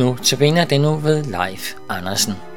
Nu tabiner det nu ved Leif Andersen.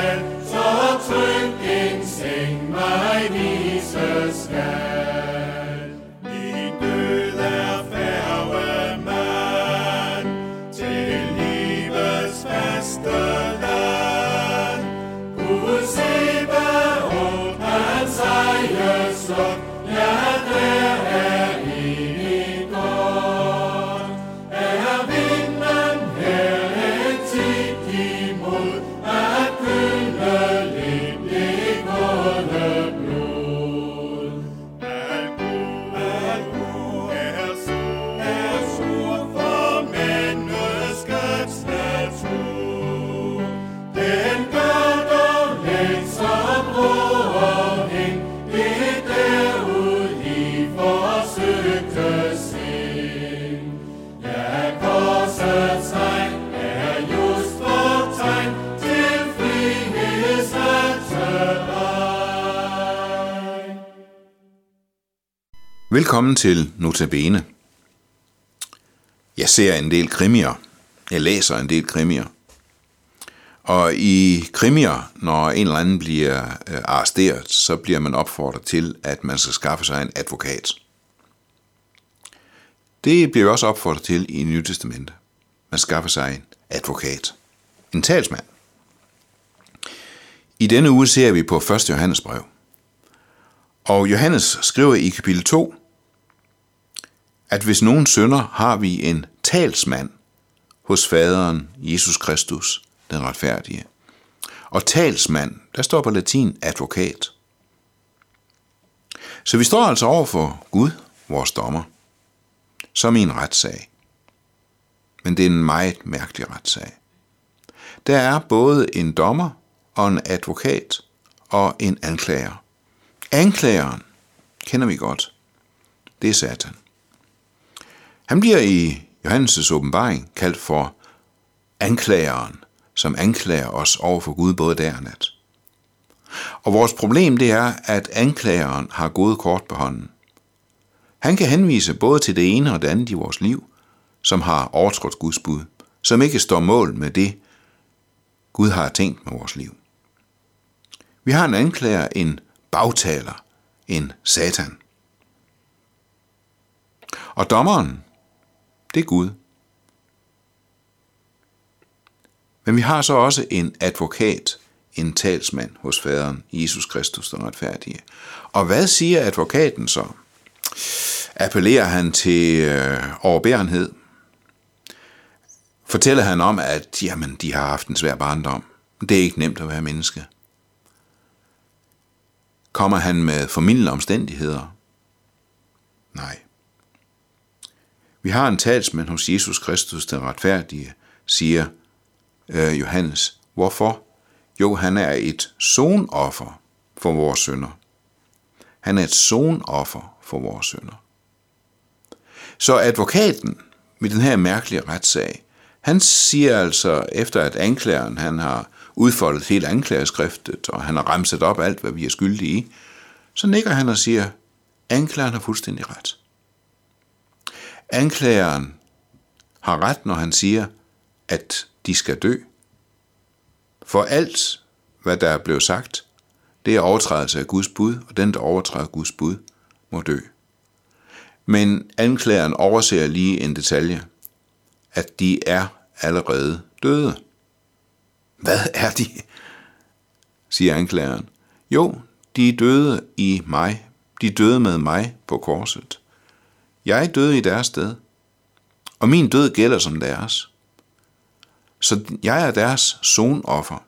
so Velkommen til Notabene. Jeg ser en del krimier. Jeg læser en del krimier. Og i krimier, når en eller anden bliver øh, arresteret, så bliver man opfordret til, at man skal skaffe sig en advokat. Det bliver også opfordret til i Nye Testamente. Man skaffer sig en advokat. En talsmand. I denne uge ser vi på 1. Johannes brev. Og Johannes skriver i kapitel 2, at hvis nogen synder, har vi en talsmand hos faderen, Jesus Kristus, den retfærdige. Og talsmand, der står på latin advokat. Så vi står altså over for Gud, vores dommer, som i en retssag. Men det er en meget mærkelig retssag. Der er både en dommer og en advokat og en anklager. Anklageren kender vi godt. Det er Satan. Han bliver i Johannes' åbenbaring kaldt for anklageren, som anklager os over for Gud både dag og nat. Og vores problem det er, at anklageren har gode kort på hånden. Han kan henvise både til det ene og det andet i vores liv, som har overtrådt Guds bud, som ikke står mål med det, Gud har tænkt med vores liv. Vi har en anklager, en bagtaler, en satan. Og dommeren, det er Gud. Men vi har så også en advokat, en talsmand hos faderen, Jesus Kristus, den retfærdige. Og hvad siger advokaten så? Appellerer han til øh, overbærenhed? Fortæller han om, at jamen, de har haft en svær barndom. Det er ikke nemt at være menneske. Kommer han med formidlende omstændigheder? Nej. Vi har en talsmand hos Jesus Kristus, den retfærdige, siger øh, Johannes. Hvorfor? Jo, han er et sonoffer for vores sønder. Han er et sonoffer for vores sønder. Så advokaten med den her mærkelige retssag, han siger altså, efter at anklageren han har udfoldet hele anklageskriftet, og han har remset op alt, hvad vi er skyldige i, så nikker han og siger, anklageren har fuldstændig ret. Anklageren har ret, når han siger, at de skal dø. For alt, hvad der er blevet sagt, det er overtrædelse af Guds bud, og den, der overtræder Guds bud, må dø. Men anklageren overser lige en detalje, at de er allerede døde. Hvad er de? siger anklageren. Jo, de er døde i mig. De døde med mig på korset. Jeg døde i deres sted, og min død gælder som deres. Så jeg er deres sonoffer.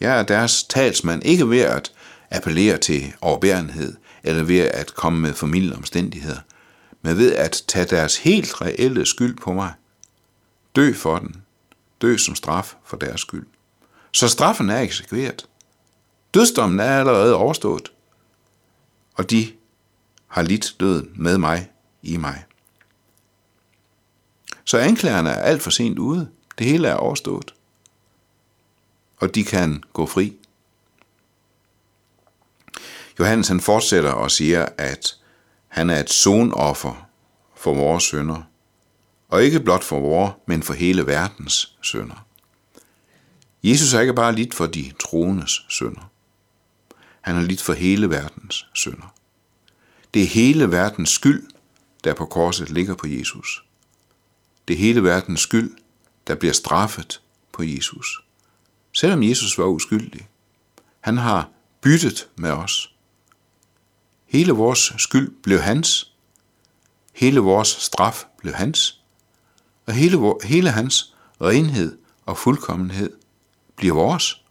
Jeg er deres talsmand, ikke ved at appellere til overbærenhed, eller ved at komme med formidlende omstændigheder, men ved at tage deres helt reelle skyld på mig. Dø for den. Dø som straf for deres skyld. Så straffen er eksekveret. Dødsdommen er allerede overstået, og de har lidt døden med mig i mig. Så anklagerne er alt for sent ude. Det hele er overstået. Og de kan gå fri. Johannes han fortsætter og siger, at han er et sonoffer for vores sønder. Og ikke blot for vores, men for hele verdens sønder. Jesus er ikke bare lidt for de troendes sønder. Han har lidt for hele verdens sønder. Det er hele verdens skyld, der på korset ligger på Jesus. Det er hele verdens skyld, der bliver straffet på Jesus. Selvom Jesus var uskyldig. Han har byttet med os. Hele vores skyld blev hans. Hele vores straf blev hans. Og hele, hele hans renhed og fuldkommenhed bliver vores.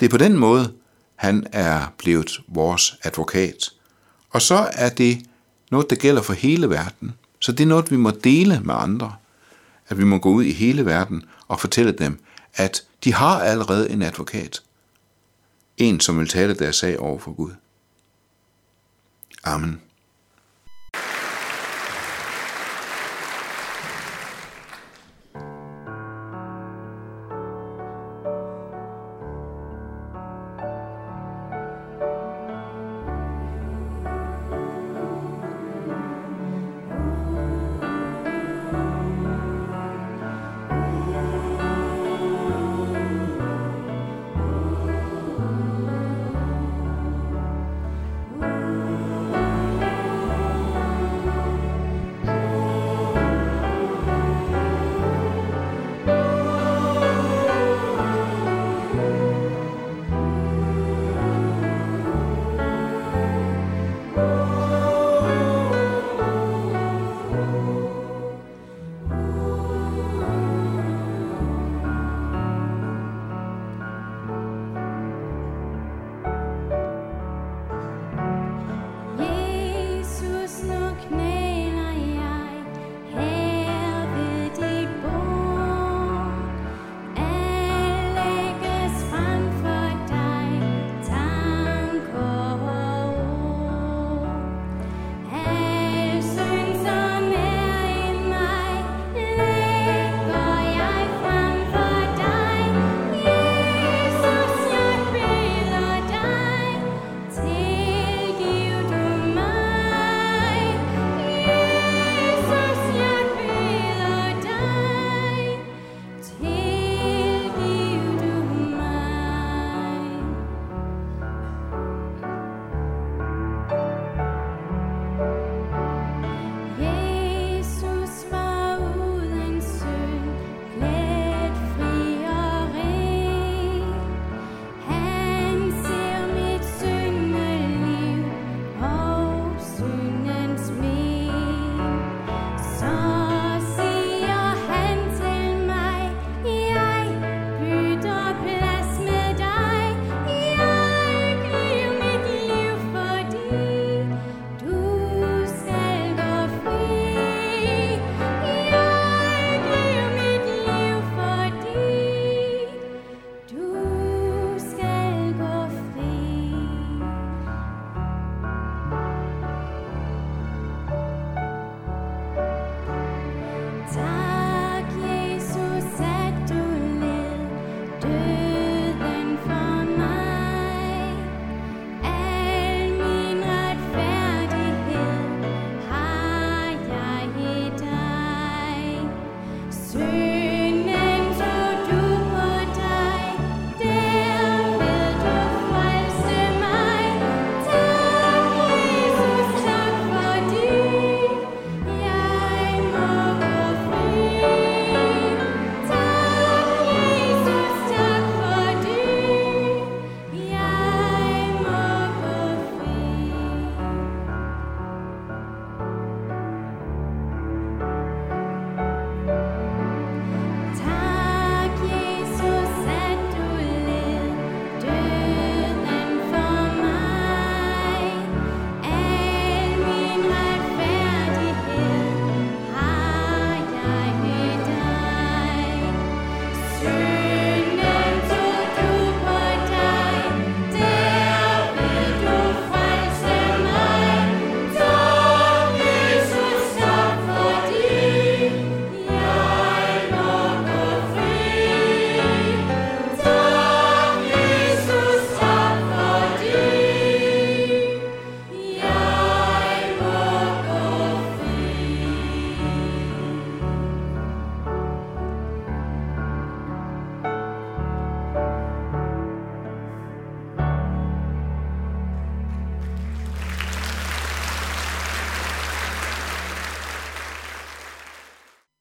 Det er på den måde, han er blevet vores advokat. Og så er det noget, der gælder for hele verden. Så det er noget, vi må dele med andre. At vi må gå ud i hele verden og fortælle dem, at de har allerede en advokat. En, som vil tale deres sag over for Gud. Amen.